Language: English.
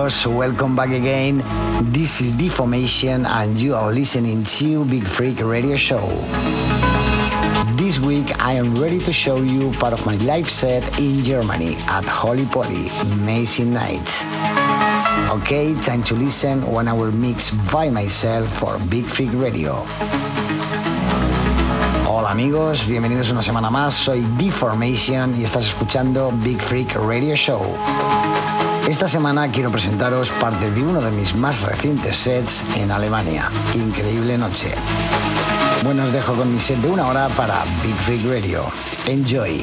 Welcome back again. This is Deformation and you are listening to Beat Freak Radio Show. This week I am ready to show you part of my live set in Germany at Holy Poly, amazing night. Okay, time to listen one hour mix by myself for Beat Freak Radio. Hola amigos, bienvenidos una semana más, soy Deformation y estás escuchando Beat Freak Radio Show. Esta semana quiero presentaros parte de uno de mis más recientes sets en Alemania. Increíble noche. Bueno, os dejo con mi set de una hora para Big Freak Radio. Enjoy.